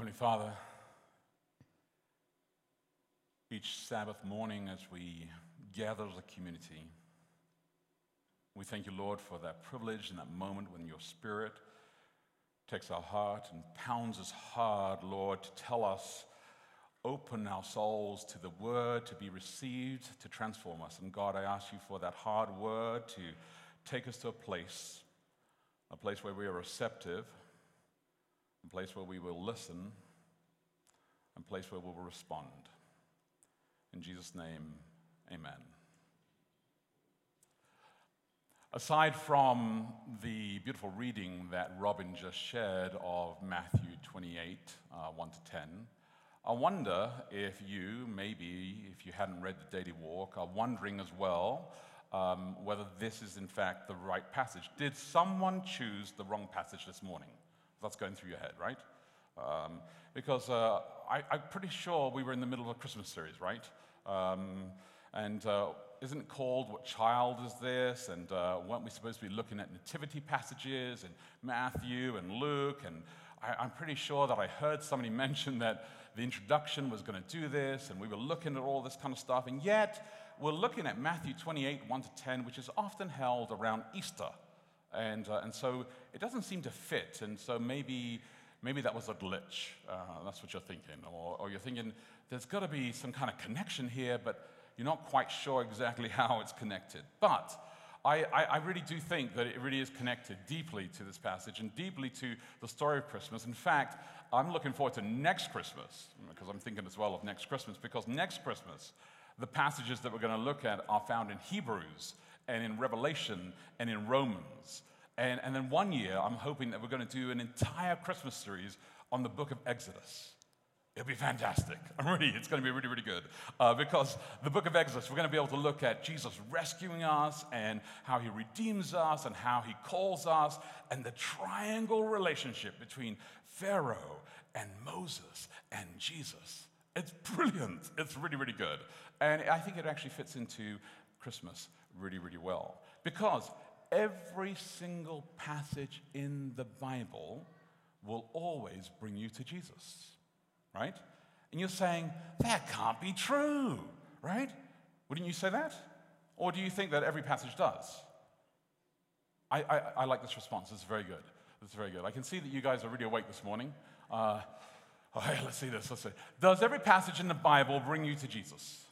Heavenly Father, each Sabbath morning as we gather as a community, we thank you, Lord, for that privilege and that moment when your Spirit takes our heart and pounds us hard, Lord, to tell us, open our souls to the word to be received, to transform us. And God, I ask you for that hard word to take us to a place, a place where we are receptive, a place where we will listen, a place where we will respond. In Jesus' name, amen. Aside from the beautiful reading that Robin just shared of Matthew 28, uh, 1 to 10, I wonder if you, maybe if you hadn't read the Daily Walk, are wondering as well um, whether this is in fact the right passage. Did someone choose the wrong passage this morning? That's going through your head, right? Um, because uh, I, am pretty sure we were in the middle of a Christmas series, right? Um, and uh, isn't called What Child Is This? And uh, weren't we supposed to be looking at nativity passages in Matthew and Luke? And I, am pretty sure that I heard somebody mention that the introduction was going to do this, and we were looking at all this kind of stuff. And yet, we're looking at Matthew 28, 1 to 10, which is often held around Easter. And, uh, and so it doesn't seem to fit. And so maybe, maybe that was a glitch. Uh, that's what you're thinking. Or, or you're thinking, there's got to be some kind of connection here, but you're not quite sure exactly how it's connected. But I, I, I, really do think that it really is connected deeply to this passage and deeply to the story of Christmas. In fact, I'm looking forward to next Christmas, because I'm thinking as well of next Christmas, because next Christmas, the passages that we're going to look at are found in Hebrews and in Revelation and in Romans. And, and then one year, I'm hoping that we're going to do an entire Christmas series on the book of Exodus. It'll be fantastic. I'm really, it's going to be really, really good. Uh, because the book of Exodus, we're going to be able to look at Jesus rescuing us and how he redeems us and how he calls us and the triangle relationship between Pharaoh and Moses and Jesus. It's brilliant. It's really, really good. And I think it actually fits into Christmas really, really well. Because every single passage in the Bible will always bring you to Jesus right? And you're saying, that can't be true, right? Wouldn't you say that? Or do you think that every passage does? I, I, I like this response. It's very good. It's very good. I can see that you guys are really awake this morning. Uh, okay, let's see this. Let's see. Does every passage in the Bible bring you to Jesus?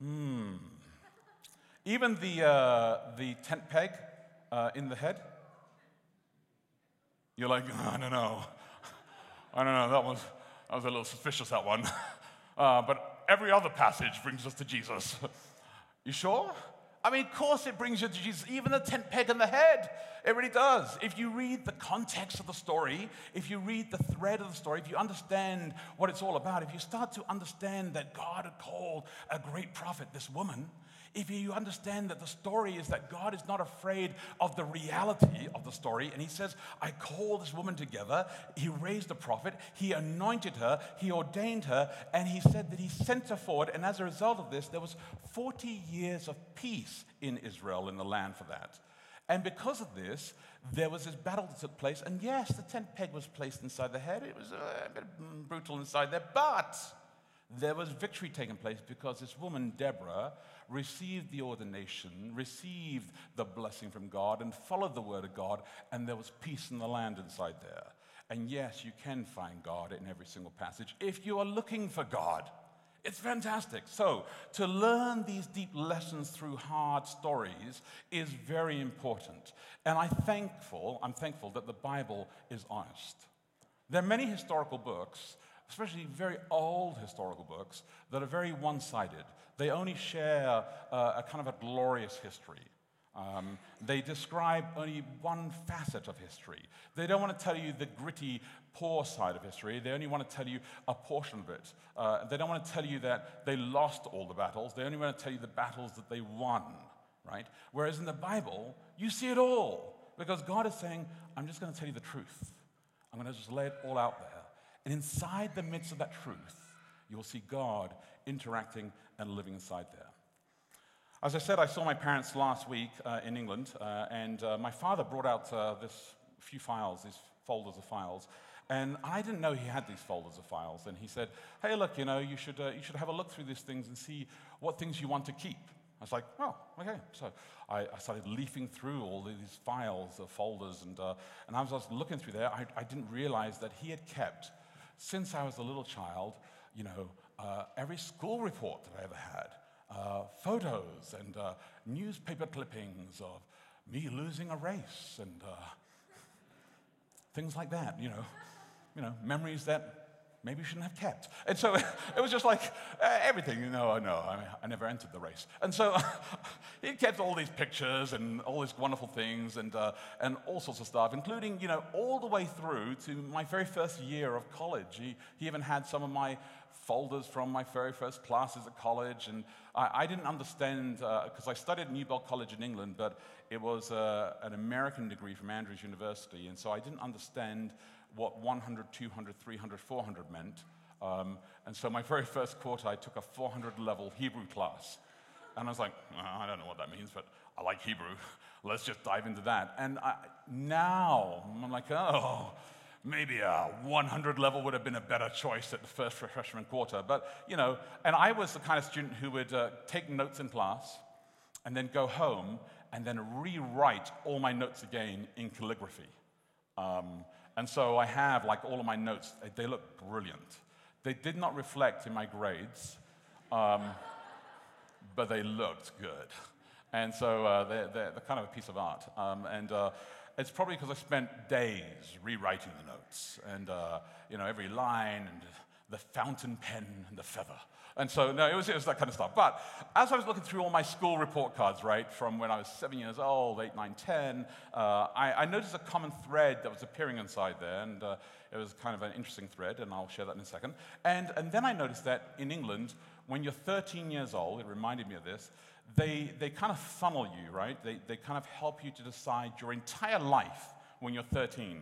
Hmm. Even the, uh, the tent peg uh, in the head? You're like, oh, I don't know. I don't know. That was, I was a little suspicious, that one. Uh, but every other passage brings us to Jesus. you sure? I mean, of course it brings you to Jesus, even the tent peg in the head. It really does. If you read the context of the story, if you read the thread of the story, if you understand what it's all about, if you start to understand that God had called a great prophet, this woman, if you understand that the story is that God is not afraid of the reality of the story, and He says, I called this woman together, He raised a prophet, He anointed her, He ordained her, and He said that He sent her forward. And as a result of this, there was 40 years of peace in Israel, in the land for that. And because of this, there was this battle that took place. And yes, the tent peg was placed inside the head. It was uh, a bit brutal inside there. But there was victory taking place because this woman, Deborah, received the ordination, received the blessing from God, and followed the word of God, and there was peace in the land inside there. And yes, you can find God in every single passage if you are looking for God. It's fantastic. So, to learn these deep lessons through hard stories is very important. And I'm thankful, I'm thankful that the Bible is honest. There are many historical books especially very old historical books that are very one sided. They only share uh, a kind of a glorious history. Um, they describe only one facet of history. They don't want to tell you the gritty, poor side of history. They only want to tell you a portion of it. Uh, they don't want to tell you that they lost all the battles. They only want to tell you the battles that they won, right? Whereas in the Bible, you see it all because God is saying, I'm just going to tell you the truth. I'm going to just lay it all out there. And inside the midst of that truth, you'll see God interacting and living inside there. As I said, I saw my parents last week uh, in England, uh, and uh, my father brought out uh, this few files, these folders of files. And I didn't know he had these folders of files. And he said, hey, look, you know, you should, uh, you should have a look through these things and see what things you want to keep. I was like, oh, okay. So I, I started leafing through all these files, uh, folders, and, uh, and as I was looking through there, I, I, didn't realize that he had kept, since I was a little child, you know, uh, every school report that I ever had, uh, photos and uh, newspaper clippings of me losing a race and uh, things like that, you know, you know, memories that maybe shouldn't have kept. And so it was just like uh, everything, you know, no, I, mean, I never entered the race. And so he kept all these pictures and all these wonderful things and, uh, and all sorts of stuff, including, you know, all the way through to my very first year of college. He, he even had some of my folders from my very first classes at college. And I, I didn't understand, because uh, I studied at Newbold College in England, but it was uh, an American degree from Andrews University. And so I didn't understand what 100, 200, 300, 400 meant. Um, and so my very first quarter, I took a 400 level Hebrew class. And I was like, I don't know what that means, but I like Hebrew. Let's just dive into that. And I, now I'm like, oh, maybe a 100 level would have been a better choice at the first freshman quarter. But, you know, and I was the kind of student who would uh, take notes in class and then go home and then rewrite all my notes again in calligraphy. Um, and so I have, like, all of my notes, they look brilliant. They did not reflect in my grades, um, but they looked good. And so uh, they're, they're, kind of a piece of art. Um, and uh, it's probably because I spent days rewriting the notes, and, uh, you know, every line, and the fountain pen, and the feather. And so, no, it was, it was that kind of stuff. But as I was looking through all my school report cards, right, from when I was seven years old, eight, nine, ten, uh, I, I, noticed a common thread that was appearing inside there, and uh, it was kind of an interesting thread, and I'll share that in a second. And, and then I noticed that in England, when you're 13 years old, it reminded me of this, they, they kind of funnel you, right? They, they kind of help you to decide your entire life when you're 13.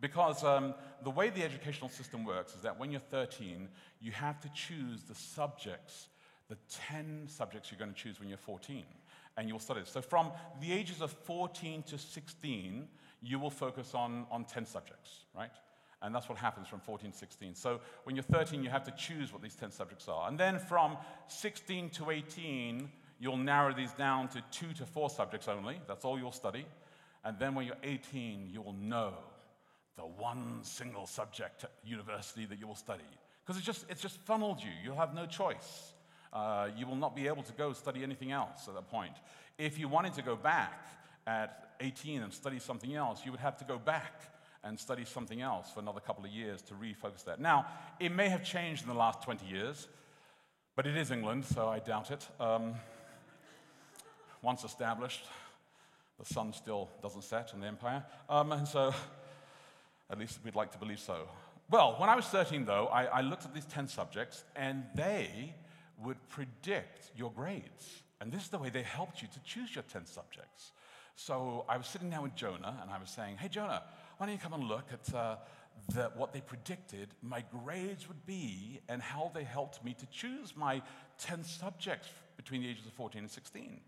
Because um, the way the educational system works is that when you're 13, you have to choose the subjects, the 10 subjects you're going to choose when you're 14, and you'll study. So from the ages of 14 to 16, you will focus on, on 10 subjects, right? And that's what happens from 14 to 16. So when you're 13, you have to choose what these 10 subjects are. And then from 16 to 18, you'll narrow these down to two to four subjects only. That's all you'll study. And then when you're 18, you will know the one single subject at university that you will study. Because it's just, it's just funneled you. You'll have no choice. Uh, you will not be able to go study anything else at that point. If you wanted to go back at 18 and study something else, you would have to go back and study something else for another couple of years to refocus that. Now, it may have changed in the last 20 years, but it is England, so I doubt it. Um, once established, the sun still doesn't set in the empire. Um, and so at least we'd like to believe so. Well, when I was 13, though, I, I looked at these 10 subjects, and they would predict your grades. And this is the way they helped you to choose your 10 subjects. So I was sitting down with Jonah, and I was saying, Hey, Jonah, why don't you come and look at uh, the, what they predicted my grades would be and how they helped me to choose my 10 subjects between the ages of 14 and 16.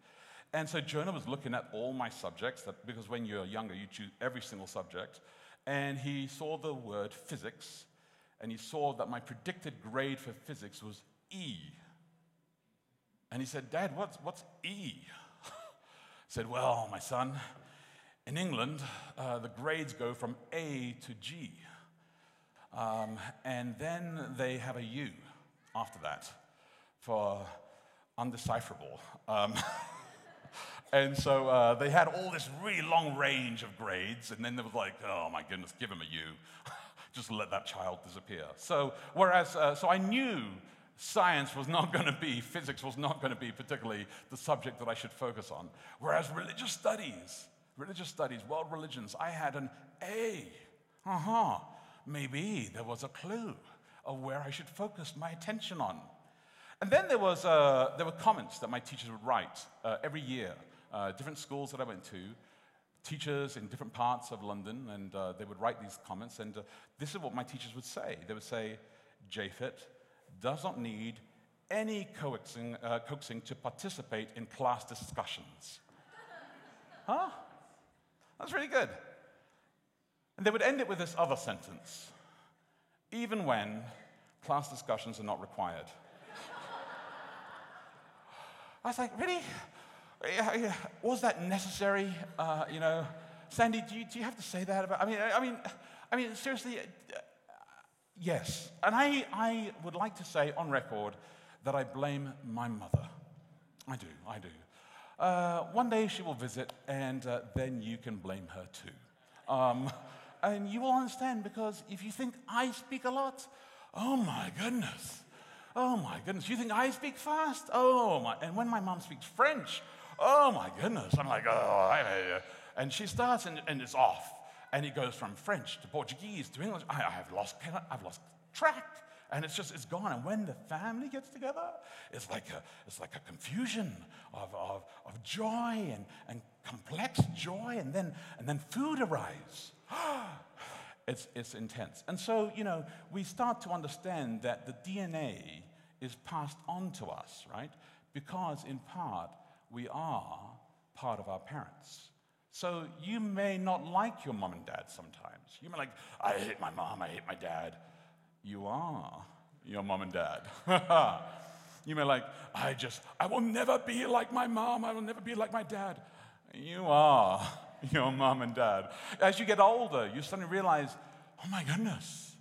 And so Jonah was looking at all my subjects, that, because when you're younger, you choose every single subject and he saw the word physics, and he saw that my predicted grade for physics was E. And he said, Dad, what's, what's E? Said, Well, my son, in England, uh, the grades go from A to G. Um, and then they have a U after that for undecipherable. Um, And so uh, they had all this really long range of grades, and then there was like, oh my goodness, give him a U. Just let that child disappear. So, whereas, uh, so I knew science was not going to be, physics was not going to be particularly the subject that I should focus on. Whereas religious studies, religious studies, world religions, I had an A. Uh huh. Maybe there was a clue of where I should focus my attention on. And then there, was, uh, there were comments that my teachers would write uh, every year uh, different schools that I went to, teachers in different parts of London, and uh, they would write these comments. And uh, this is what my teachers would say. They would say, Japhet does not need any coaxing, uh, coaxing to participate in class discussions. huh? That's really good. And they would end it with this other sentence even when class discussions are not required. I was like, really? Was that necessary? Uh, you know, Sandy, do you, do you have to say that about? I mean, I mean, I mean, seriously, yes. And I, I would like to say on record that I blame my mother. I do, I do. Uh, one day she will visit, and uh, then you can blame her too. Um, and you will understand because if you think I speak a lot, oh my goodness. Oh my goodness. You think I speak fast? Oh my. And when my mom speaks French, oh my goodness. I'm like, oh, I, I, and she starts and, and it's off. And it goes from French to Portuguese to English. I, I've lost, I've lost track. And it's just, it's gone. And when the family gets together, it's like a, it's like a confusion of, of, of joy and, and complex joy. And then, and then food arrives. it's, it's intense. And so, you know, we start to understand that the DNA is passed on to us, right? Because in part, we are part of our parents. So you may not like your mom and dad sometimes. You may like, I hate my mom, I hate my dad. You are your mom and dad. you may like, I just, I will never be like my mom, I will never be like my dad. You are your mom and dad. As you get older, you suddenly realize, oh my goodness,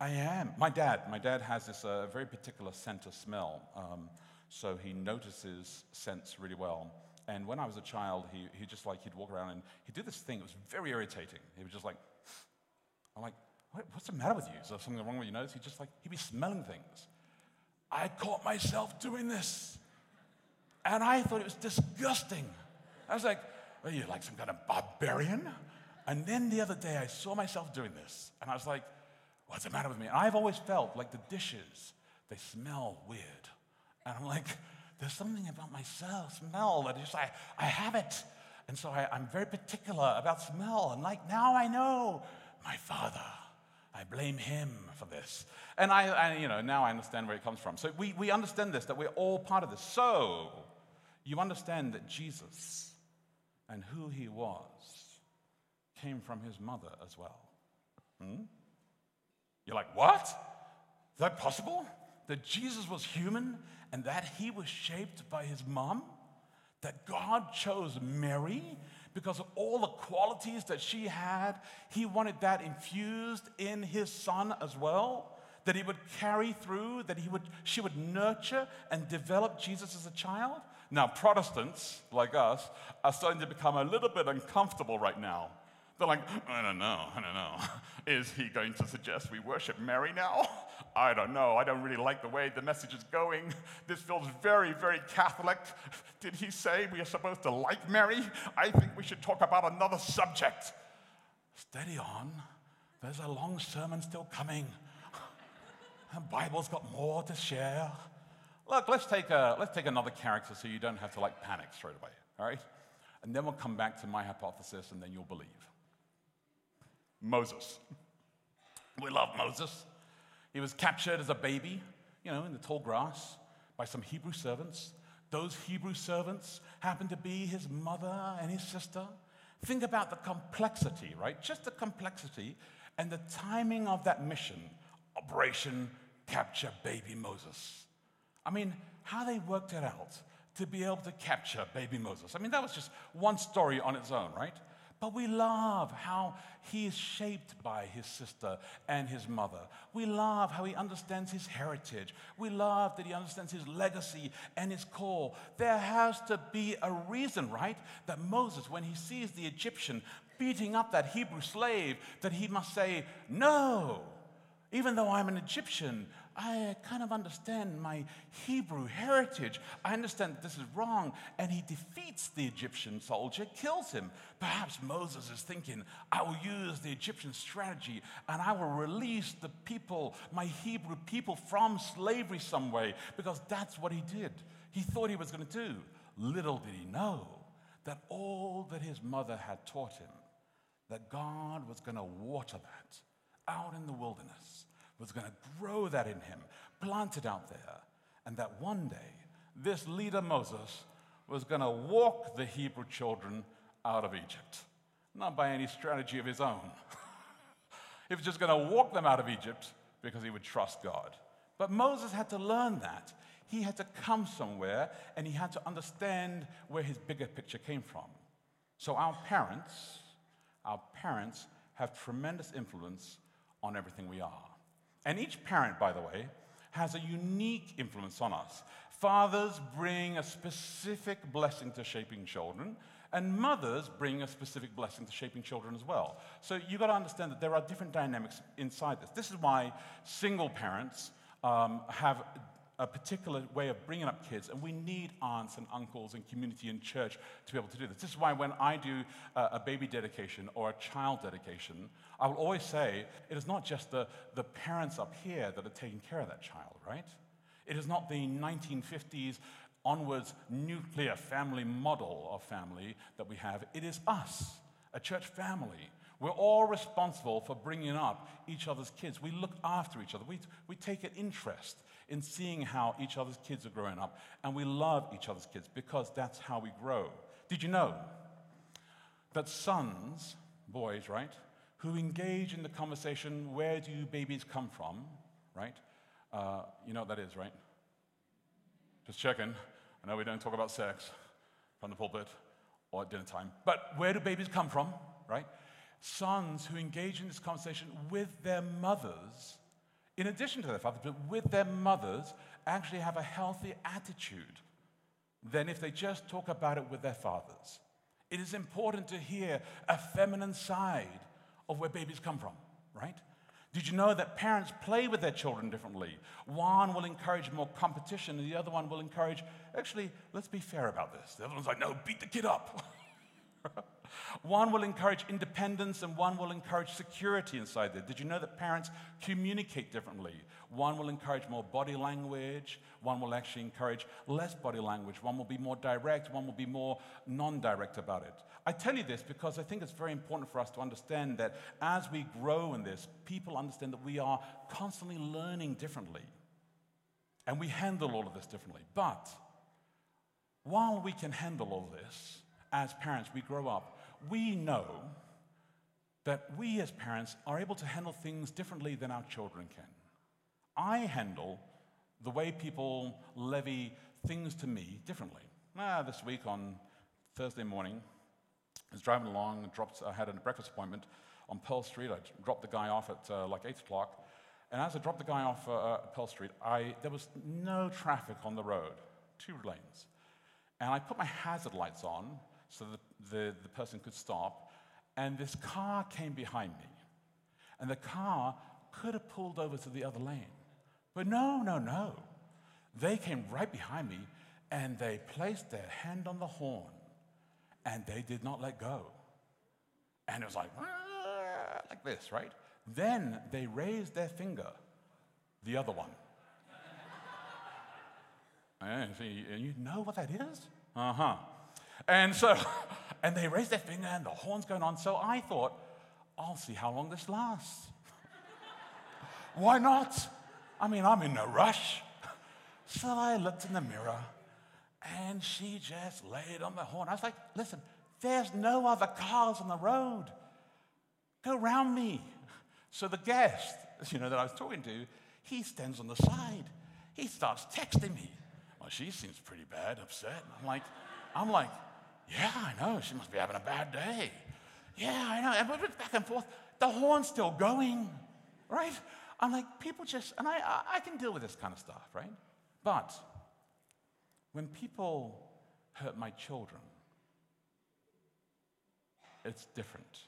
I am. My dad, my dad has this uh, very particular scent of smell. Um, so he notices scents really well. And when I was a child, he, he just like, he'd walk around and he'd do this thing. It was very irritating. He was just like, I'm like, what, what's the matter with you? Is there something wrong with your nose? He just like, he'd be smelling things. I caught myself doing this. And I thought it was disgusting. I was like, are you like some kind of barbarian? And then the other day I saw myself doing this, and I was like, what's the matter with me? And I've always felt like the dishes, they smell weird. And I'm like, there's something about myself, smell, that just I, I have it. And so I, I'm very particular about smell. And like now I know my father. I blame him for this. And I, I, you know, now I understand where it comes from. So we, we understand this, that we're all part of this. So you understand that Jesus and who he was came from his mother as well. Hmm? You're like, what? Is that possible? That Jesus was human and that he was shaped by his mom? That God chose Mary because of all the qualities that she had? He wanted that infused in his son as well? That he would carry through, that he would, she would nurture and develop Jesus as a child? Now, Protestants like us are starting to become a little bit uncomfortable right now. They're like, I don't know, I don't know. Is he going to suggest we worship Mary now? I don't know. I don't really like the way the message is going. This feels very, very Catholic. Did he say we are supposed to like Mary? I think we should talk about another subject. Steady on. There's a long sermon still coming. The Bible's got more to share. Look, let's take, a, let's take another character so you don't have to like panic straight away, all right? And then we'll come back to my hypothesis and then you'll believe. Moses. We love Moses. He was captured as a baby, you know, in the tall grass by some Hebrew servants. Those Hebrew servants happened to be his mother and his sister. Think about the complexity, right? Just the complexity and the timing of that mission Operation Capture Baby Moses. I mean, how they worked it out to be able to capture baby Moses. I mean, that was just one story on its own, right? But we love how he is shaped by his sister and his mother. We love how he understands his heritage. We love that he understands his legacy and his call. There has to be a reason, right? That Moses, when he sees the Egyptian beating up that Hebrew slave, that he must say, No, even though I'm an Egyptian, I kind of understand my Hebrew heritage. I understand that this is wrong. And he defeats the Egyptian soldier, kills him. Perhaps Moses is thinking, I will use the Egyptian strategy and I will release the people, my Hebrew people, from slavery some way, because that's what he did. He thought he was going to do. Little did he know that all that his mother had taught him, that God was going to water that out in the wilderness was going to grow that in him, plant it out there, and that one day this leader Moses was going to walk the Hebrew children out of Egypt, not by any strategy of his own, He was just going to walk them out of Egypt because he would trust God. But Moses had to learn that. He had to come somewhere and he had to understand where his bigger picture came from. So our parents, our parents have tremendous influence on everything we are. And each parent, by the way, has a unique influence on us. Fathers bring a specific blessing to shaping children, and mothers bring a specific blessing to shaping children as well. So you've got to understand that there are different dynamics inside this. This is why single parents um, have a particular way of bringing up kids, and we need aunts and uncles and community and church to be able to do this. This is why when I do a, a baby dedication or a child dedication, I will always say it is not just the, the parents up here that are taking care of that child, right? It is not the 1950s onwards nuclear family model of family that we have. It is us, a church family. We're all responsible for bringing up each other's kids. We look after each other. We, we take an interest in seeing how each other's kids are growing up, and we love each other's kids because that's how we grow. Did you know that sons, boys, right, who engage in the conversation, where do babies come from, right? Uh, you know what that is, right? Just checking. I know we don't talk about sex from the pulpit or at dinner time, but where do babies come from, right? Sons who engage in this conversation with their mothers in addition to their fathers, but with their mothers, actually have a healthy attitude than if they just talk about it with their fathers. It is important to hear a feminine side of where babies come from, right? Did you know that parents play with their children differently? One will encourage more competition, and the other one will encourage, actually, let's be fair about this. The other one's like, no, beat the kid up. One will encourage independence and one will encourage security inside there. Did you know that parents communicate differently? One will encourage more body language, one will actually encourage less body language, one will be more direct, one will be more non direct about it. I tell you this because I think it's very important for us to understand that as we grow in this, people understand that we are constantly learning differently. And we handle all of this differently. But while we can handle all this, as parents, we grow up, we know that we as parents are able to handle things differently than our children can. I handle the way people levy things to me differently. Ah, this week on Thursday morning, I was driving along, dropped, I had a breakfast appointment on Pearl Street. I dropped the guy off at uh, like 8 o'clock. And as I dropped the guy off uh, at Pearl Street, I, there was no traffic on the road, two lanes. And I put my hazard lights on so that the, the person could stop. And this car came behind me. And the car could have pulled over to the other lane. But no, no, no. They came right behind me and they placed their hand on the horn and they did not let go. And it was like, like this, right? Then they raised their finger, the other one. and you know what that is? Uh huh. And so, and they raised their finger and the horn's going on. So I thought, I'll see how long this lasts. Why not? I mean, I'm in no rush. So I looked in the mirror and she just laid on the horn. I was like, listen, there's no other cars on the road. Go round me. So the guest, you know, that I was talking to, he stands on the side. He starts texting me. Well, she seems pretty bad, upset. I'm like, I'm like, yeah, I know. She must be having a bad day. Yeah, I know. And we went back and forth. The horn's still going, right? I'm like, people just, and I, I can deal with this kind of stuff, right? But when people hurt my children, it's different.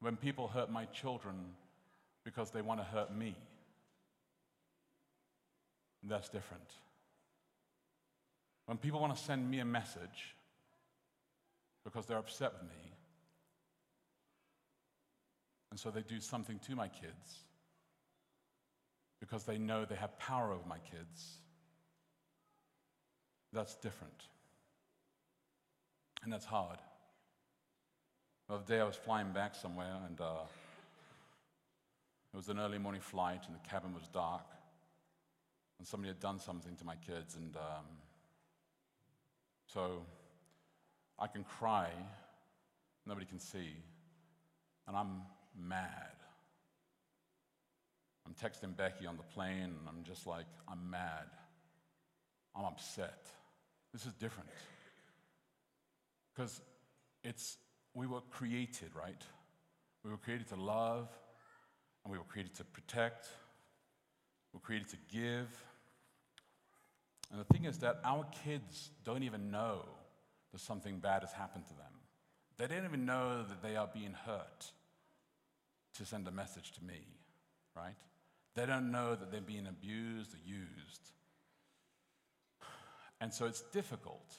When people hurt my children because they want to hurt me, that's different. When people want to send me a message because they're upset with me, and so they do something to my kids because they know they have power over my kids, that's different. And that's hard. The other day I was flying back somewhere and uh, it was an early morning flight and the cabin was dark and somebody had done something to my kids and um, so I can cry, nobody can see, and I'm mad. I'm texting Becky on the plane, and I'm just like, I'm mad. I'm upset. This is different. Because it's, we were created, right? We were created to love, and we were created to protect, we were created to give. And the thing is that our kids don't even know that something bad has happened to them. They don't even know that they are being hurt to send a message to me, right? They don't know that they're being abused or used. And so it's difficult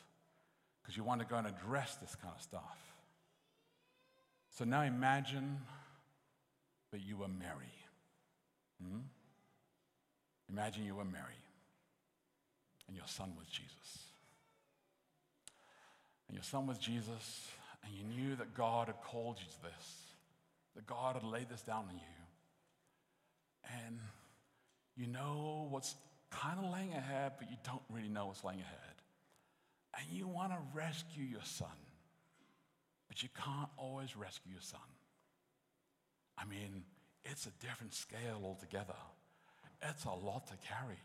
because you want to go and address this kind of stuff. So now imagine that you were Mary. Hmm? Imagine you were Mary and your son was Jesus. And your son was Jesus, and you knew that God had called you to this, that God had laid this down on you. And you know what's kind of laying ahead, but you don't really know what's laying ahead. And you want to rescue your son, but you can't always rescue your son. I mean, it's a different scale altogether. It's a lot to carry.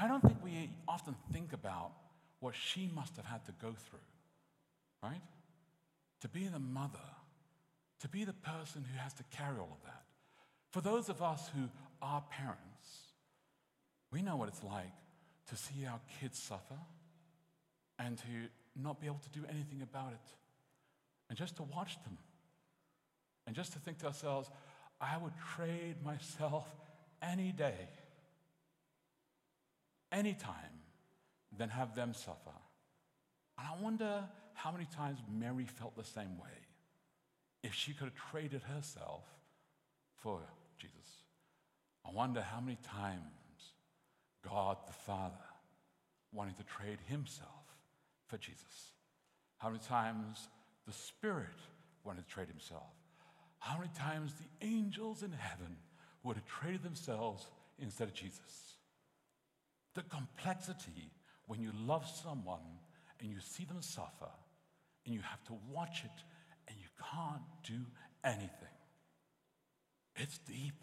I don't think we often think about what she must have had to go through, right? To be the mother, to be the person who has to carry all of that. For those of us who are parents, we know what it's like to see our kids suffer and to not be able to do anything about it, and just to watch them, and just to think to ourselves, I would trade myself any day any time than have them suffer. And I wonder how many times Mary felt the same way if she could have traded herself for Jesus. I wonder how many times God the Father wanted to trade himself for Jesus. How many times the Spirit wanted to trade himself. How many times the angels in heaven would have traded themselves instead of Jesus. The complexity when you love someone and you see them suffer and you have to watch it and you can't do anything. It's deep.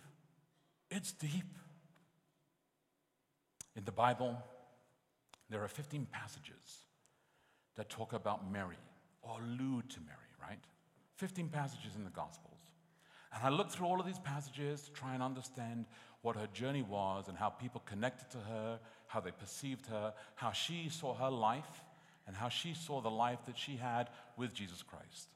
It's deep. In the Bible, there are 15 passages that talk about Mary or allude to Mary, right? 15 passages in the Gospels. And I looked through all of these passages to try and understand what her journey was and how people connected to her, how they perceived her, how she saw her life, and how she saw the life that she had with Jesus Christ.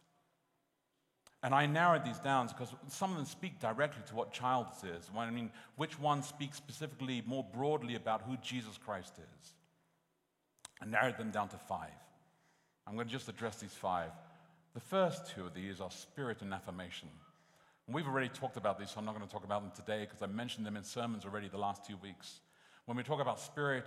And I narrowed these down because some of them speak directly to what child is. I mean, which one speaks specifically more broadly about who Jesus Christ is? I narrowed them down to five. I'm going to just address these five. The first two of these are spirit and affirmation. And we've already talked about these, so I'm not going to talk about them today because I mentioned them in sermons already the last two weeks. When we talk about spirit,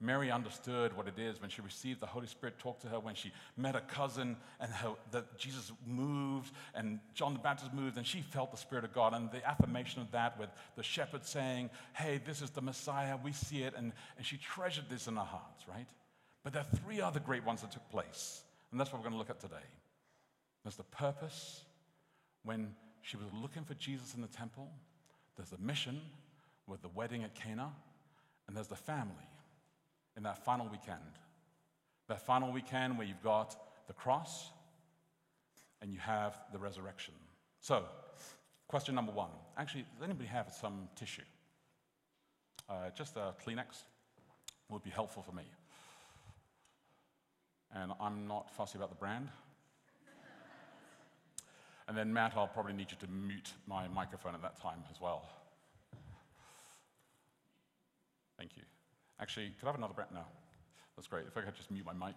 Mary understood what it is when she received the Holy Spirit talked to her, when she met a cousin and her, that Jesus moved and John the Baptist moved and she felt the Spirit of God. And the affirmation of that with the shepherd saying, Hey, this is the Messiah, we see it. And, and she treasured this in her heart, right? But there are three other great ones that took place. And that's what we're going to look at today. There's the purpose when she was looking for Jesus in the temple. There's the mission with the wedding at Cana. And there's the family in that final weekend. That final weekend where you've got the cross and you have the resurrection. So, question number one. Actually, does anybody have some tissue? Uh, just a Kleenex would be helpful for me. And I'm not fussy about the brand. And then, Matt, I'll probably need you to mute my microphone at that time as well. Thank you. Actually, could I have another breath? now? That's great. If I could just mute my mic.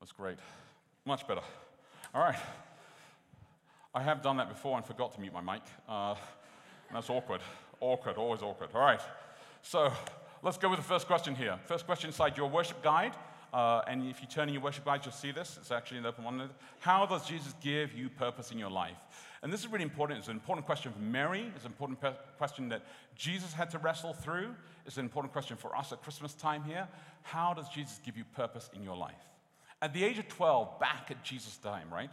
That's great. Much better. All right. I have done that before and forgot to mute my mic. Uh, that's awkward. Awkward, always awkward. All right. So let's go with the first question here. First question inside your worship guide. Uh, and if you turn in your worship guide, you'll see this. It's actually an open one. How does Jesus give you purpose in your life? And this is really important. It's an important question for Mary. It's an important pe- question that Jesus had to wrestle through. It's an important question for us at Christmas time here. How does Jesus give you purpose in your life? At the age of 12, back at Jesus' time, right?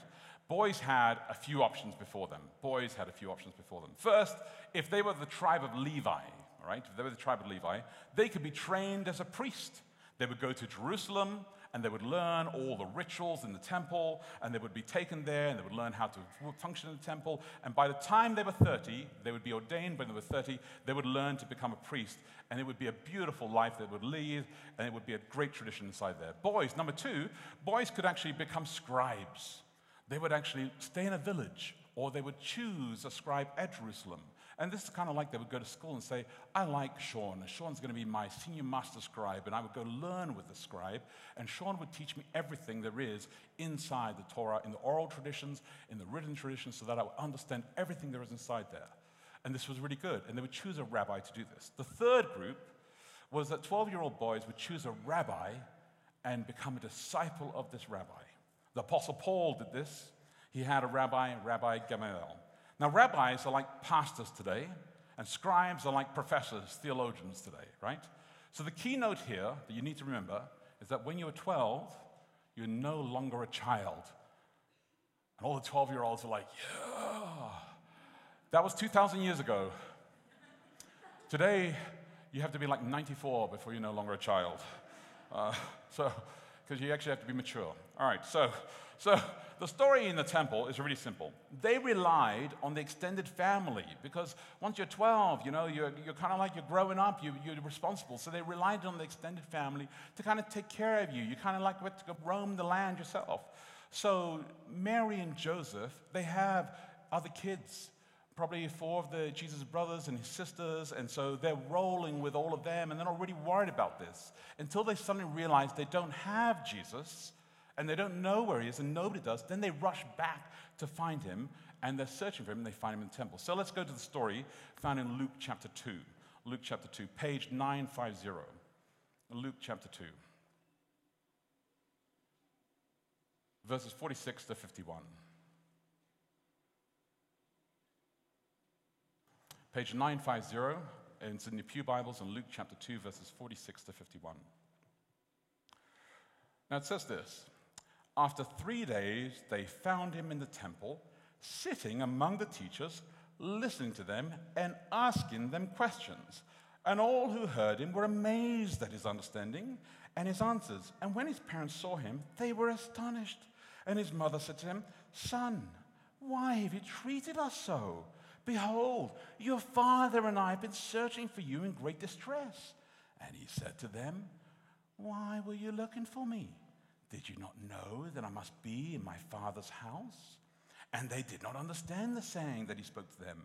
Boys had a few options before them. Boys had a few options before them. First, if they were the tribe of Levi, right? If they were the tribe of Levi, they could be trained as a priest. They would go to Jerusalem and they would learn all the rituals in the temple, and they would be taken there and they would learn how to function in the temple. And by the time they were 30, they would be ordained when they were 30, they would learn to become a priest, and it would be a beautiful life they would lead, and it would be a great tradition inside there. Boys, number two, boys could actually become scribes. They would actually stay in a village, or they would choose a scribe at Jerusalem. And this is kind of like they would go to school and say, I like Sean, Sean's going to be my senior master scribe, and I would go learn with the scribe, and Sean would teach me everything there is inside the Torah, in the oral traditions, in the written traditions, so that I would understand everything there is inside there. And this was really good. And they would choose a rabbi to do this. The third group was that 12 year old boys would choose a rabbi and become a disciple of this rabbi. The Apostle Paul did this. He had a rabbi, Rabbi Gamaliel. Now, rabbis are like pastors today, and scribes are like professors, theologians today, right? So, the keynote here that you need to remember is that when you're 12, you're no longer a child. And all the 12 year olds are like, yeah. That was 2,000 years ago. Today, you have to be like 94 before you're no longer a child. Uh, so, because you actually have to be mature. All right, so, so the story in the temple is really simple. They relied on the extended family because once you're 12, you know, you're, you're kind of like you're growing up, you, you're responsible. So they relied on the extended family to kind of take care of you. You kind of like to go roam the land yourself. So Mary and Joseph, they have other kids probably four of the Jesus brothers and his sisters, and so they're rolling with all of them, and they're not really worried about this until they suddenly realize they don't have Jesus and they don't know where he is, and nobody does. Then they rush back to find him, and they're searching for him, and they find him in the temple. So let's go to the story found in Luke chapter 2. Luke chapter 2, page 950. Luke chapter 2. Verses 46 to 51. Page 950, it's in the Pew Bibles in Luke chapter 2, verses 46 to 51. Now it says this After three days, they found him in the temple, sitting among the teachers, listening to them and asking them questions. And all who heard him were amazed at his understanding and his answers. And when his parents saw him, they were astonished. And his mother said to him, Son, why have you treated us so? Behold, your father and I have been searching for you in great distress. And he said to them, Why were you looking for me? Did you not know that I must be in my father's house? And they did not understand the saying that he spoke to them.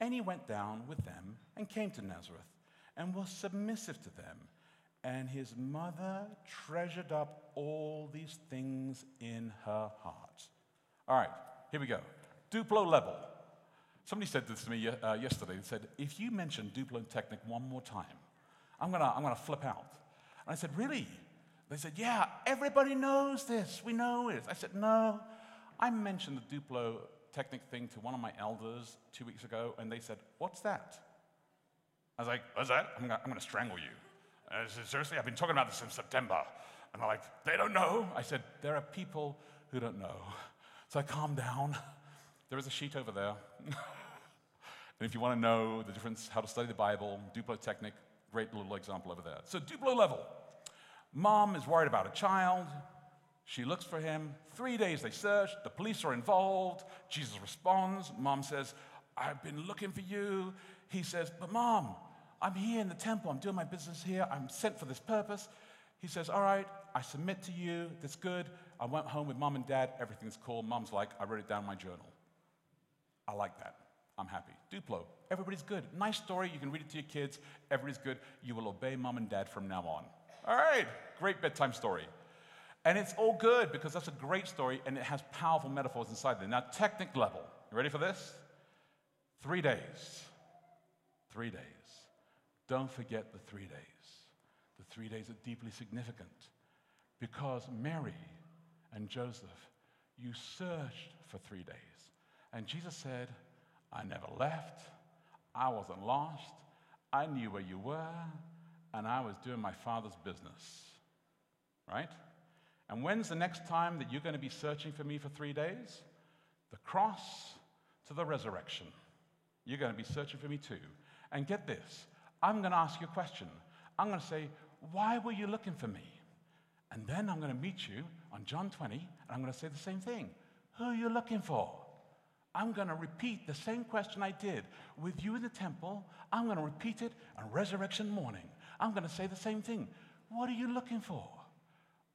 And he went down with them and came to Nazareth and was submissive to them. And his mother treasured up all these things in her heart. All right, here we go. Duplo level. Somebody said this to me uh, yesterday. They said, if you mention Duplo Technic one more time, I'm going to I'm gonna flip out. And I said, really? They said, yeah, everybody knows this. We know it. I said, no. I mentioned the Duplo Technic thing to one of my elders two weeks ago, and they said, what's that? I was like, what's that? I'm going to strangle you. And I said, seriously? I've been talking about this since September. And they're like, they don't know. I said, there are people who don't know. So I calmed down. There is a sheet over there. and if you want to know the difference, how to study the Bible, Duplo Technic, great little example over there. So, Duplo level. Mom is worried about a child. She looks for him. Three days they search. The police are involved. Jesus responds. Mom says, I've been looking for you. He says, But mom, I'm here in the temple. I'm doing my business here. I'm sent for this purpose. He says, All right, I submit to you. That's good. I went home with mom and dad. Everything's cool. Mom's like, I wrote it down in my journal. I like that. I'm happy. Duplo. Everybody's good. Nice story. You can read it to your kids. Everybody's good. You will obey mom and dad from now on. All right. Great bedtime story. And it's all good because that's a great story and it has powerful metaphors inside there. Now, technic level. You ready for this? Three days. Three days. Don't forget the three days. The three days are deeply significant because Mary and Joseph, you searched for three days. And Jesus said, I never left. I wasn't lost. I knew where you were, and I was doing my Father's business. Right? And when's the next time that you're going to be searching for me for three days? The cross to the resurrection. You're going to be searching for me too. And get this I'm going to ask you a question. I'm going to say, Why were you looking for me? And then I'm going to meet you on John 20, and I'm going to say the same thing. Who are you looking for? I'm going to repeat the same question I did with you in the temple. I'm going to repeat it on resurrection morning. I'm going to say the same thing. What are you looking for?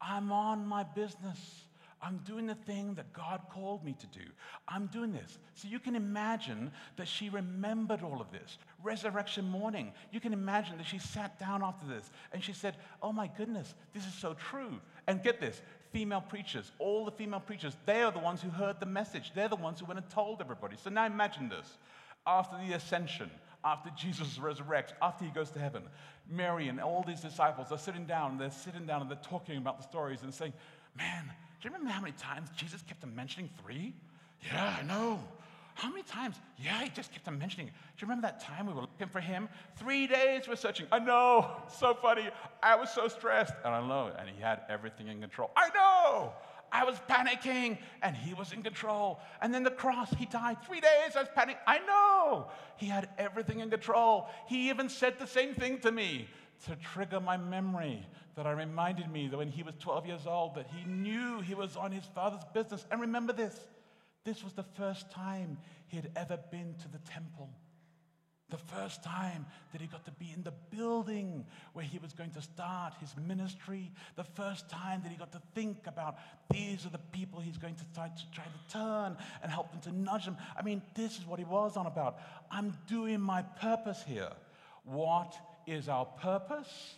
I'm on my business. I'm doing the thing that God called me to do. I'm doing this. So you can imagine that she remembered all of this. Resurrection morning, you can imagine that she sat down after this and she said, Oh my goodness, this is so true. And get this female preachers, all the female preachers, they are the ones who heard the message. They're the ones who went and told everybody. So now imagine this. After the ascension, after Jesus resurrects, after he goes to heaven, Mary and all these disciples are sitting down, they're sitting down and they're talking about the stories and saying, Man, do you remember how many times Jesus kept on mentioning three? Yeah, I know. How many times? Yeah, he just kept on mentioning it. Do you remember that time we were looking for him? Three days we're searching. I know. So funny. I was so stressed. And I know. And he had everything in control. I know. I was panicking and he was in control. And then the cross, he died. Three days, I was panicking. I know. He had everything in control. He even said the same thing to me to trigger my memory that I reminded me that when he was 12 years old that he knew he was on his father's business. And remember this, this was the first time he had ever been to the temple. The first time that he got to be in the building where he was going to start his ministry. The first time that he got to think about these are the people he's going to try to, try to turn and help them to nudge them. I mean, this is what he was on about. I'm doing my purpose here. What is our purpose?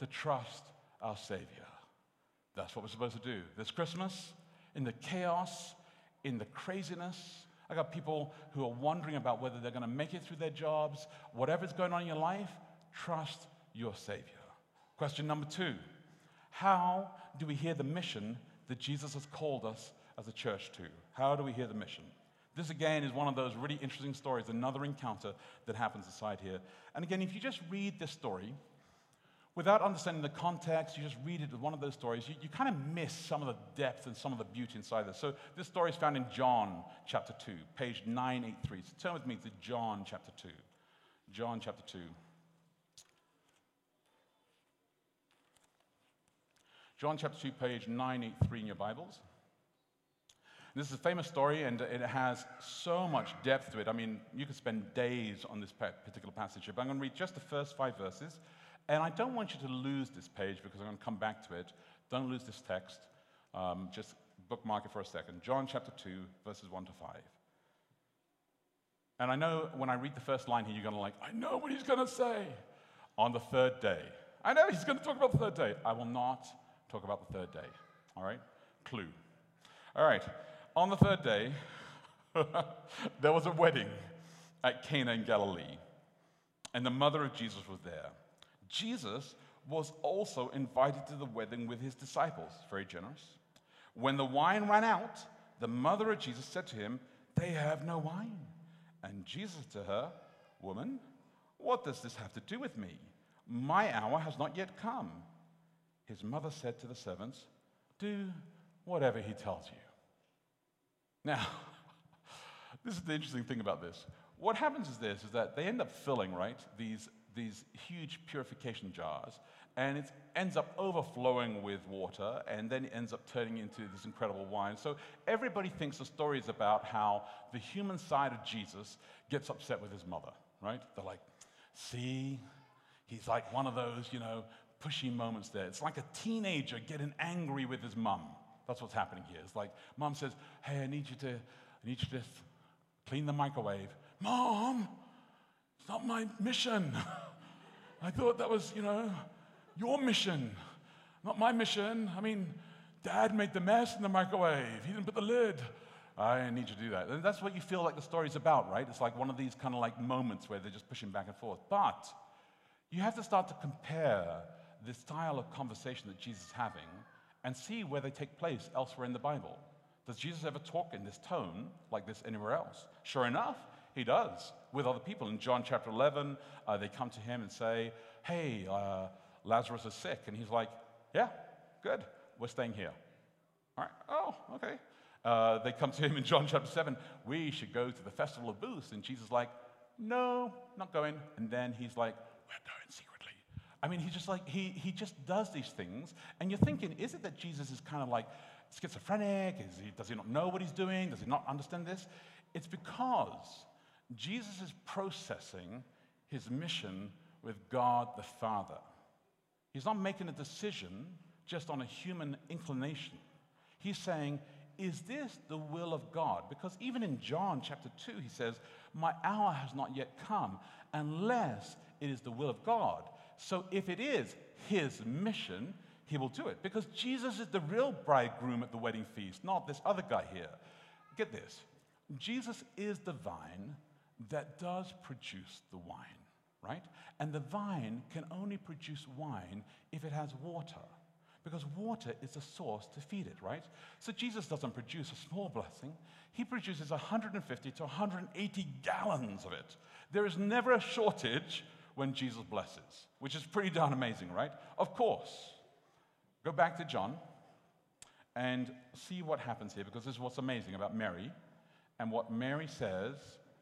To trust our Savior. That's what we're supposed to do. This Christmas, in the chaos, in the craziness, I got people who are wondering about whether they're going to make it through their jobs. Whatever's going on in your life, trust your Savior. Question number two How do we hear the mission that Jesus has called us as a church to? How do we hear the mission? This, again, is one of those really interesting stories, another encounter that happens aside here. And again, if you just read this story, without understanding the context, you just read it as one of those stories, you, you kind of miss some of the depth and some of the beauty inside this. So, this story is found in John chapter 2, page 983. So, turn with me to John chapter 2. John chapter 2. John chapter 2, page 983 in your Bibles. This is a famous story, and it has so much depth to it. I mean, you could spend days on this particular passage, but I'm going to read just the first five verses. And I don't want you to lose this page because I'm going to come back to it. Don't lose this text. Um, just bookmark it for a second. John chapter 2, verses 1 to 5. And I know when I read the first line here, you're going to like, I know what he's going to say. On the third day. I know he's going to talk about the third day. I will not talk about the third day. All right? Clue. All right. On the third day, there was a wedding at Cana in Galilee, and the mother of Jesus was there. Jesus was also invited to the wedding with his disciples. Very generous. When the wine ran out, the mother of Jesus said to him, They have no wine. And Jesus to her, Woman, what does this have to do with me? My hour has not yet come. His mother said to the servants, Do whatever he tells you. Now, this is the interesting thing about this. What happens is this, is that they end up filling, right, these, these huge purification jars, and it ends up overflowing with water, and then ends up turning into this incredible wine. So everybody thinks the story is about how the human side of Jesus gets upset with his mother, right? They're like, see, he's like one of those, you know, pushy moments there. It's like a teenager getting angry with his mum. That's what's happening here. It's like mom says, Hey, I need you to, I need you to clean the microwave. Mom, it's not my mission. I thought that was, you know, your mission, not my mission. I mean, dad made the mess in the microwave. He didn't put the lid. I need you to do that. And that's what you feel like the story's about, right? It's like one of these kind of like moments where they're just pushing back and forth. But you have to start to compare the style of conversation that Jesus is having and see where they take place elsewhere in the Bible. Does Jesus ever talk in this tone like this anywhere else? Sure enough, he does with other people. In John chapter 11, uh, they come to him and say, Hey, uh, Lazarus is sick. And he's like, Yeah, good. We're staying here. All right. Oh, okay. Uh, they come to him in John chapter 7. We should go to the festival of booths. And Jesus is like, no, not going. And then he's like, we're going secretly. I mean, he's just like, he, he just does these things. And you're thinking, is it that Jesus is kind of like schizophrenic? Is he, does he not know what he's doing? Does he not understand this? It's because Jesus is processing his mission with God the Father. He's not making a decision just on a human inclination. He's saying, Is this the will of God? Because even in John chapter 2, he says, My hour has not yet come unless it is the will of God. So if it is his mission, he will do it. Because Jesus is the real bridegroom at the wedding feast, not this other guy here. Get this Jesus is the vine that does produce the wine, right? And the vine can only produce wine if it has water, because water is the source to feed it, right? So Jesus doesn't produce a small blessing, he produces 150 to 180 gallons of it. There is never a shortage when Jesus blesses, which is pretty darn amazing, right? Of course. Go back to John and see what happens here, because this is what's amazing about Mary and what Mary says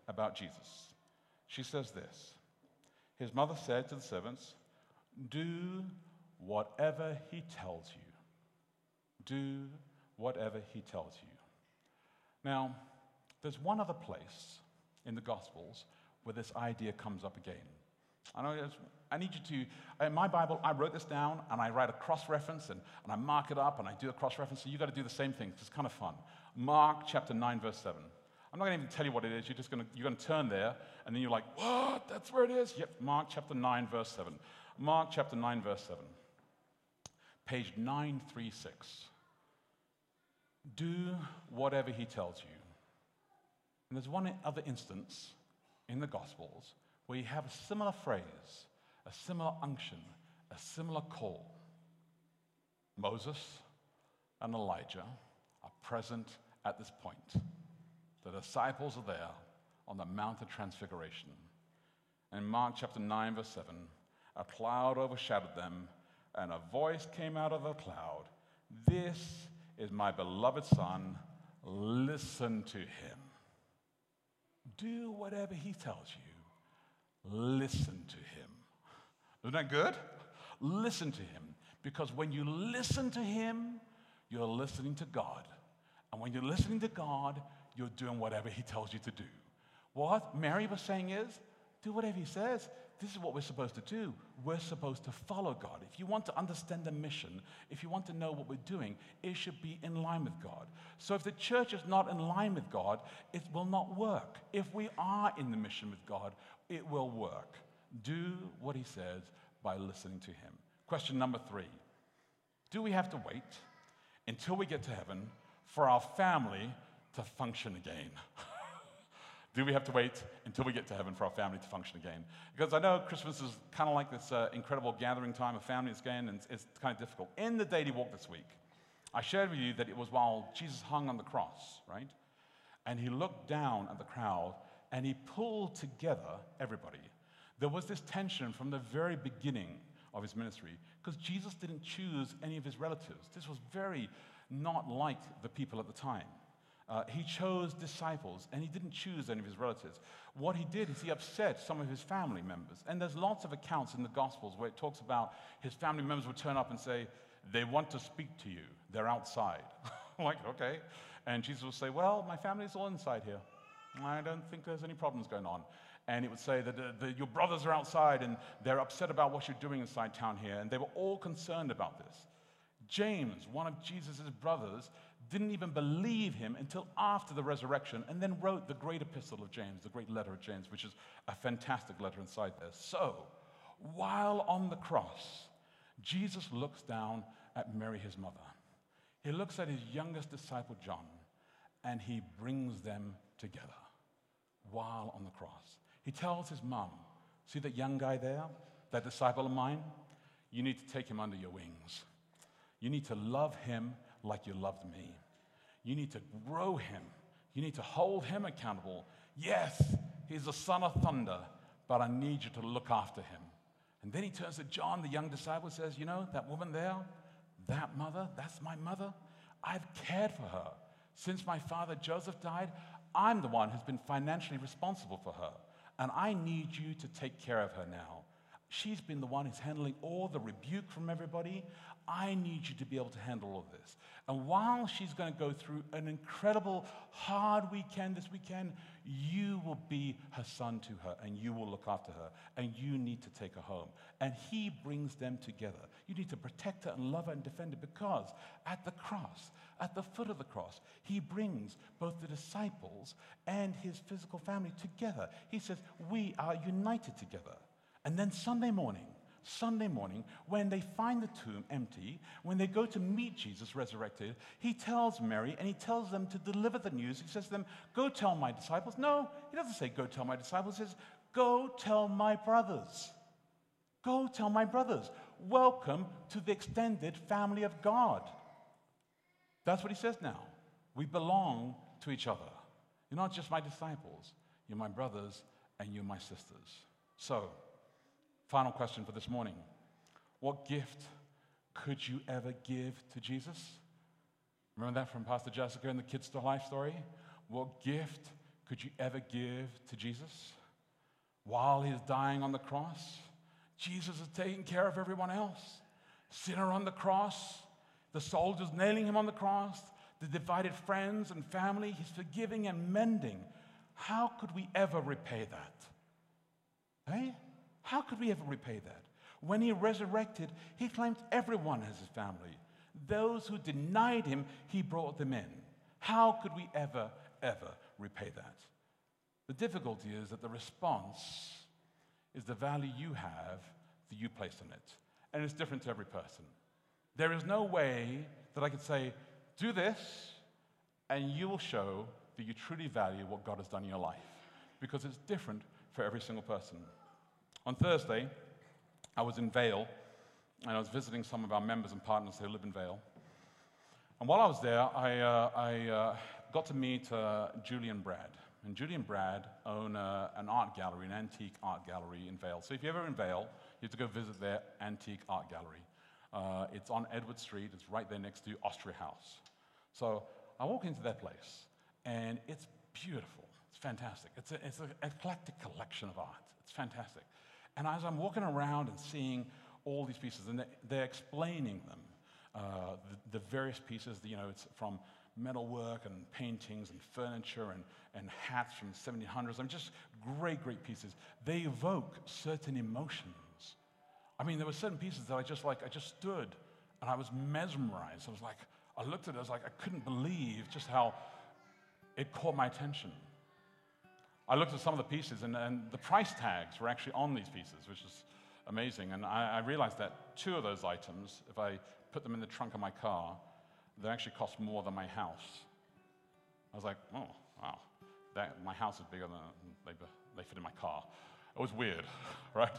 about Jesus. She says this His mother said to the servants, Do whatever he tells you. Do whatever he tells you. Now, there's one other place in the Gospels where this idea comes up again. I, know, I need you to, in my Bible, I wrote this down and I write a cross reference and, and I mark it up and I do a cross reference. So you've got to do the same thing. It's kind of fun. Mark chapter 9, verse 7. I'm not going to even tell you what it is. You're just going to, you're going to turn there, and then you're like, what? That's where it is? Yep, Mark chapter 9, verse 7. Mark chapter 9, verse 7. Page 936. Do whatever he tells you. And there's one other instance in the Gospels where you have a similar phrase, a similar unction, a similar call. Moses and Elijah are present at this point. The disciples are there on the Mount of Transfiguration. In Mark chapter 9, verse 7, a cloud overshadowed them, and a voice came out of the cloud This is my beloved Son, listen to him. Do whatever he tells you, listen to him. Isn't that good? Listen to him. Because when you listen to him, you're listening to God. And when you're listening to God, you're doing whatever he tells you to do. What Mary was saying is, do whatever he says. This is what we're supposed to do. We're supposed to follow God. If you want to understand the mission, if you want to know what we're doing, it should be in line with God. So if the church is not in line with God, it will not work. If we are in the mission with God, it will work. Do what he says by listening to him. Question number three Do we have to wait until we get to heaven for our family to function again? Do we have to wait until we get to heaven for our family to function again? Because I know Christmas is kind of like this uh, incredible gathering time of families again, and it's, it's kind of difficult. In the daily walk this week, I shared with you that it was while Jesus hung on the cross, right? And he looked down at the crowd and he pulled together everybody. There was this tension from the very beginning of his ministry because Jesus didn't choose any of his relatives. This was very not like the people at the time. Uh, he chose disciples and he didn't choose any of his relatives. What he did is he upset some of his family members. And there's lots of accounts in the Gospels where it talks about his family members would turn up and say, They want to speak to you. They're outside. like, okay. And Jesus would say, Well, my family's all inside here. I don't think there's any problems going on. And it would say that the, your brothers are outside and they're upset about what you're doing inside town here. And they were all concerned about this. James, one of Jesus' brothers, didn't even believe him until after the resurrection, and then wrote the great epistle of James, the great letter of James, which is a fantastic letter inside there. So, while on the cross, Jesus looks down at Mary, his mother. He looks at his youngest disciple, John, and he brings them together while on the cross. He tells his mom, See that young guy there, that disciple of mine? You need to take him under your wings. You need to love him like you loved me. You need to grow him. You need to hold him accountable. Yes, he's the son of thunder, but I need you to look after him. And then he turns to John, the young disciple, says, You know, that woman there, That mother, that's my mother. I've cared for her. Since my father Joseph died, I'm the one who's been financially responsible for her. And I need you to take care of her now. She's been the one who's handling all the rebuke from everybody. I need you to be able to handle all of this. And while she's going to go through an incredible, hard weekend this weekend, you will be her son to her and you will look after her and you need to take her home. And he brings them together. You need to protect her and love her and defend her because at the cross, at the foot of the cross, he brings both the disciples and his physical family together. He says, We are united together. And then Sunday morning, Sunday morning, when they find the tomb empty, when they go to meet Jesus resurrected, he tells Mary and he tells them to deliver the news. He says to them, Go tell my disciples. No, he doesn't say, Go tell my disciples. He says, Go tell my brothers. Go tell my brothers. Welcome to the extended family of God. That's what he says now. We belong to each other. You're not just my disciples, you're my brothers and you're my sisters. So, Final question for this morning What gift could you ever give to Jesus? Remember that from Pastor Jessica in the Kids to Life story? What gift could you ever give to Jesus? While he's dying on the cross, Jesus is taking care of everyone else. Sinner on the cross, the soldiers nailing him on the cross, the divided friends and family, he's forgiving and mending. How could we ever repay that? Hey? How could we ever repay that? When he resurrected, he claimed everyone as his family. Those who denied him, he brought them in. How could we ever, ever repay that? The difficulty is that the response is the value you have that you place on it. And it's different to every person. There is no way that I could say, do this, and you will show that you truly value what God has done in your life. Because it's different for every single person. On Thursday, I was in Vail, and I was visiting some of our members and partners who live in Vail. And while I was there, I, uh, I uh, got to meet uh, Julie and Brad. And Julie and Brad own uh, an art gallery, an antique art gallery in Vail. So if you're ever in Vail, you have to go visit their antique art gallery. Uh, it's on Edward Street, it's right there next to Austria House. So I walk into that place, and it's beautiful. It's fantastic. It's, a, it's an eclectic collection of art. It's fantastic. And as I'm walking around and seeing all these pieces, and they're explaining them, uh, the, the, various pieces, you know, it's from metalwork and paintings and furniture and, and hats from the 1700s. I mean, just great, great pieces. They evoke certain emotions. I mean, there were certain pieces that I just like, I just stood and I was mesmerized. I was like, I looked at it, I was like, I couldn't believe just how it caught my attention. I looked at some of the pieces, and, and the price tags were actually on these pieces, which is amazing. And I, I, realized that two of those items, if I put them in the trunk of my car, they actually cost more than my house. I was like, oh, wow, that, my house is bigger than they, they fit in my car. It was weird, right?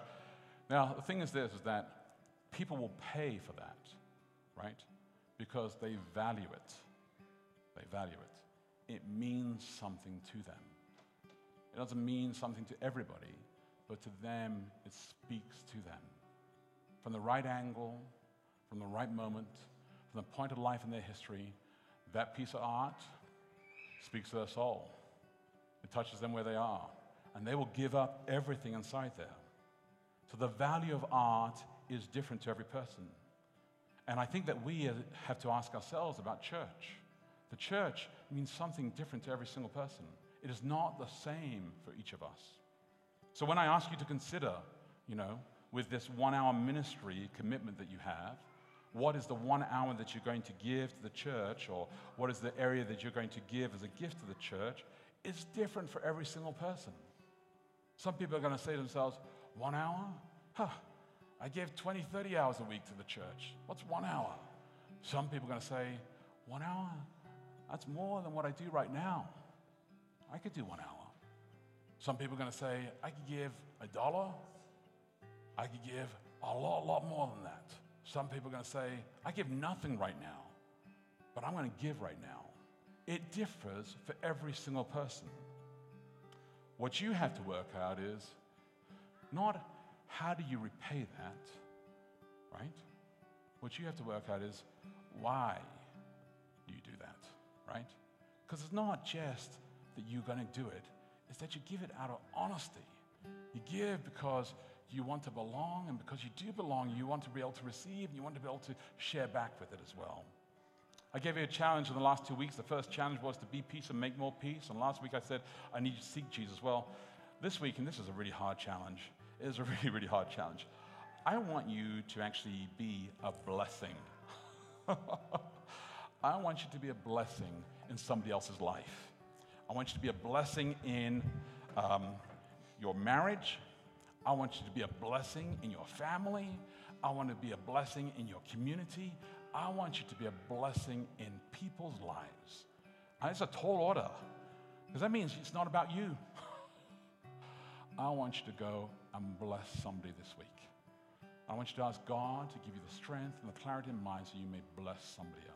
Now, the thing is this, is that people will pay for that, right? Because they value it. They value it. It means something to them. It doesn't mean something to everybody, but to them, it speaks to them. From the right angle, from the right moment, from the point of life in their history, that piece of art speaks to their soul. It touches them where they are, and they will give up everything inside there. So the value of art is different to every person. And I think that we have to ask ourselves about church. The church means something different to every single person. It is not the same for each of us. So when I ask you to consider, you know, with this one hour ministry commitment that you have, what is the one hour that you're going to give to the church, or what is the area that you're going to give as a gift to the church, It's different for every single person. Some people are going to say to themselves, one hour? Huh, I give 20, 30 hours a week to the church. What's one hour? Some people are going to say, one hour? That's more than what I do right now. I could do one hour. Some people are going to say, I could give a dollar. I could give a lot, lot more than that. Some people are going to say, I give nothing right now, but I'm going to give right now. It differs for every single person. What you have to work out is not how do you repay that, right? What you have to work out is why do you do that, right? Because it's not just that you're going to do it's that you give it out of honesty. You give because you want to belong, and because you do belong, you want to be able to receive, and you want to be able to share back with it as well. I gave you a challenge in the last two weeks. The first challenge was to be peace and make more peace. And last week I said, I need you to seek Jesus. Well, this week, and this is a really hard challenge, it is a really, really hard challenge. I want you to actually be a blessing. I want you to be a blessing in somebody else's life. I want you to be a blessing in um, your marriage. I want you to be a blessing in your family. I want to be a blessing in your community. I want you to be a blessing in people's lives. And it's a tall order, because that means it's not about you. I want you to go and bless somebody this week. I want you to ask God to give you the strength and the clarity in mind so you may bless somebody else.